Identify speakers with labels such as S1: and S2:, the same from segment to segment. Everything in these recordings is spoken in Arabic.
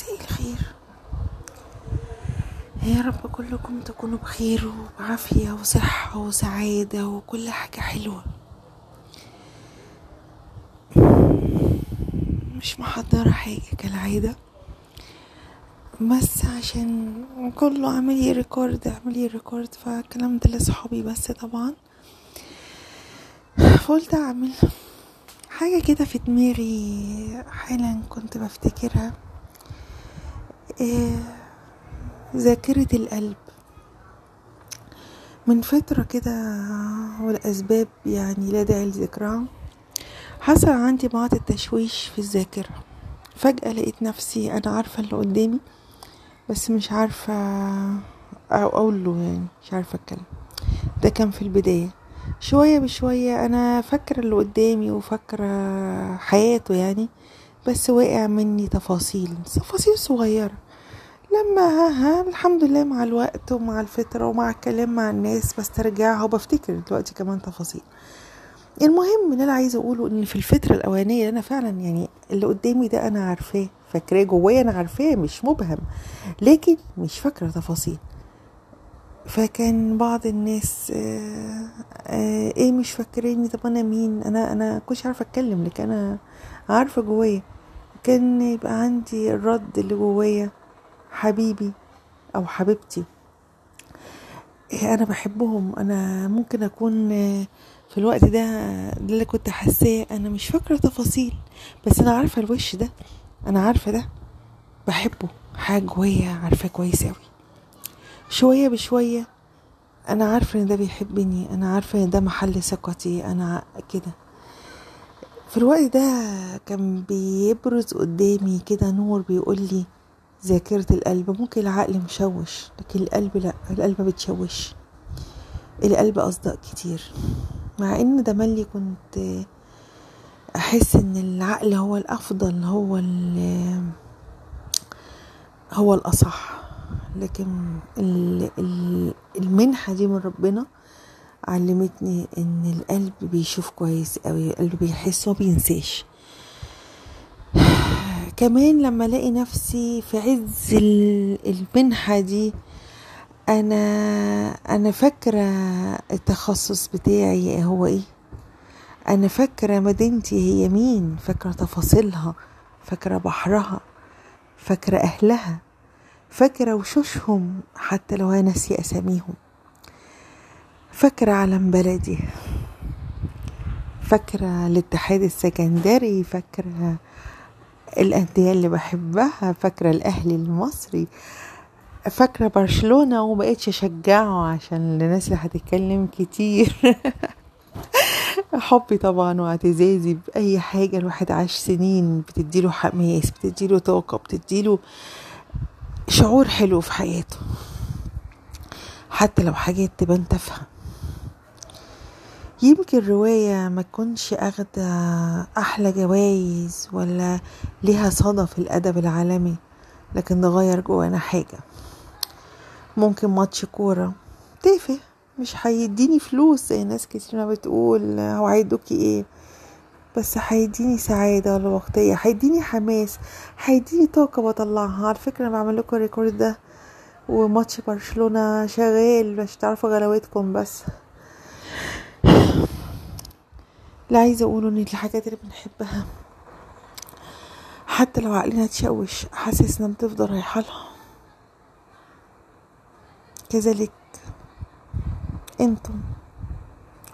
S1: مساء الخير. يا رب كلكم تكونوا بخير وبعافية وصحة وسعادة وكل حاجة حلوة. مش محضرة حاجة كالعادة. بس عشان كله عامل لي record عامل لي record فالكلام ده لصحابي بس طبعا. فقلت أعمل حاجة كده في دماغي حالا كنت بفتكرها. ذاكرة القلب. من فترة كده والأسباب يعني لا داعي لذكرها حصل عندي بعض التشويش في الذاكرة. فجأة لقيت نفسي أنا عارفة اللي قدامي بس مش عارفة أو أقول له يعني مش عارفة أتكلم. ده كان في البداية. شوية بشوية أنا فاكرة اللي قدامي وفاكرة حياته يعني بس واقع مني تفاصيل تفاصيل صغيرة. لما ها ها الحمد لله مع الوقت ومع الفترة ومع الكلام مع الناس بسترجعها وبفتكر دلوقتي كمان تفاصيل. المهم اللي أنا عايزة أقوله إن في الفترة الأولانية أنا فعلا يعني اللي قدامي ده أنا عارفاه فاكراه جوايا أنا عارفاه مش مبهم لكن مش فاكرة تفاصيل. فكان بعض الناس آه آه إيه مش فاكريني طب أنا مين؟ أنا أنا كنتش عارفة أتكلم لكن أنا عارفة جوايا. كان يبقى عندي الرد اللي جوايا. حبيبي أو حبيبتي. إيه أنا بحبهم. أنا ممكن أكون في الوقت ده ده اللي كنت حاساه أنا مش فاكرة تفاصيل بس أنا عارفة الوش ده. أنا عارفة ده. بحبه. حاجة جوايا عارفاه كويس أوي. شوية بشوية أنا عارفة إن ده بيحبني. أنا عارفة إن ده محل ثقتي. أنا كده. في الوقت ده كان بيبرز قدامي كده نور بيقول لي ذاكرة القلب. ممكن العقل مشوش لكن القلب لا القلب بتشوش. القلب أصدق كتير. مع إن ده ملي كنت أحس إن العقل هو الأفضل هو هو الأصح. لكن المنحة دي من ربنا علمتني إن القلب بيشوف كويس قوي القلب بيحس وبينساش كمان لما ألاقي نفسي في عز المنحة دي أنا أنا فاكرة التخصص بتاعي هو إيه. أنا فاكرة مدينتي هي مين فاكرة تفاصيلها فاكرة بحرها فاكرة أهلها فاكرة وشوشهم حتى لو أنا ناسي أساميهم. فاكرة علم بلدي. فاكرة الاتحاد السكندري فاكرة الأندية اللي بحبها فاكرة الأهلي المصري فاكرة برشلونة ومبقتش أشجعه عشان الناس اللي هتتكلم كتير. حبي طبعا واعتزازي بأي حاجة الواحد عاش سنين بتديله حماس بتديله طاقة بتديله شعور حلو في حياته. حتى لو حاجات تبان تافهة. يمكن رواية ما تكونش أخدة أحلى جوايز ولا ليها صدى في الأدب العالمي لكن نغير جوانا حاجة. ممكن ماتش كورة. تافه. مش هيديني فلوس زي ناس كتير ما بتقول هو هيدوكي إيه. بس هيديني سعادة ولا وقتية هيديني حماس. هيديني طاقة بطلعها. على فكرة أنا بعمل لكم الريكورد ده. وماتش برشلونة شغال. مش تعرفوا غلاوتكم بس. اللي عايزة اقوله إن الحاجات اللي بنحبها حتى لو عقلنا تشوش حاسسنا بتفضل رايحالها كذلك أنتم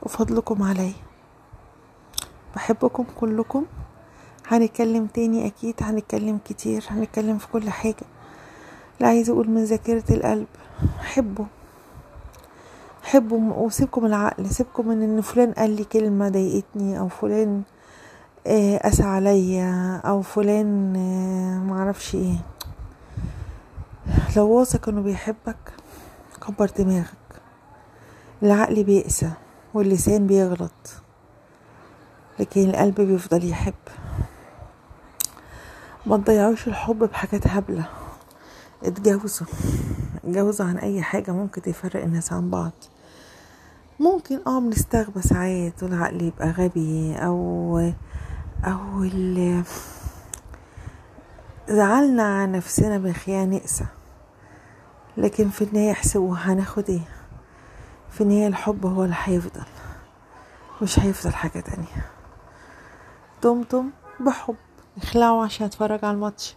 S1: وفضلكم علي. بحبكم كلكم. هنتكلم تاني أكيد هنتكلم كتير هنتكلم في كل حاجة. لا عايزة أقول من ذاكرة القلب حبوا حبوا وسيبكم العقل سيبكم من إن فلان قال لي كلمة ضايقتني أو فلان قاسى عليا أو فلان معرفش إيه. لو واثق إنه بيحبك كبر دماغك. العقل بيقسى واللسان بيغلط لكن القلب بيفضل يحب. ما تضيعوش الحب بحاجات هبلة. اتجوزوا. اتجوزوا عن أي حاجة ممكن تفرق الناس عن بعض. ممكن آه بنستغبى ساعات والعقل يبقى غبي أو أو ال زعلنا عن نفسنا بخيانة نقسى. لكن في النهاية احسبوا هناخد إيه؟ في النهاية الحب هو اللي هيفضل مش هيفضل حاجة تانية. طمطم بحب. اخلعوا عشان أتفرج على الماتش.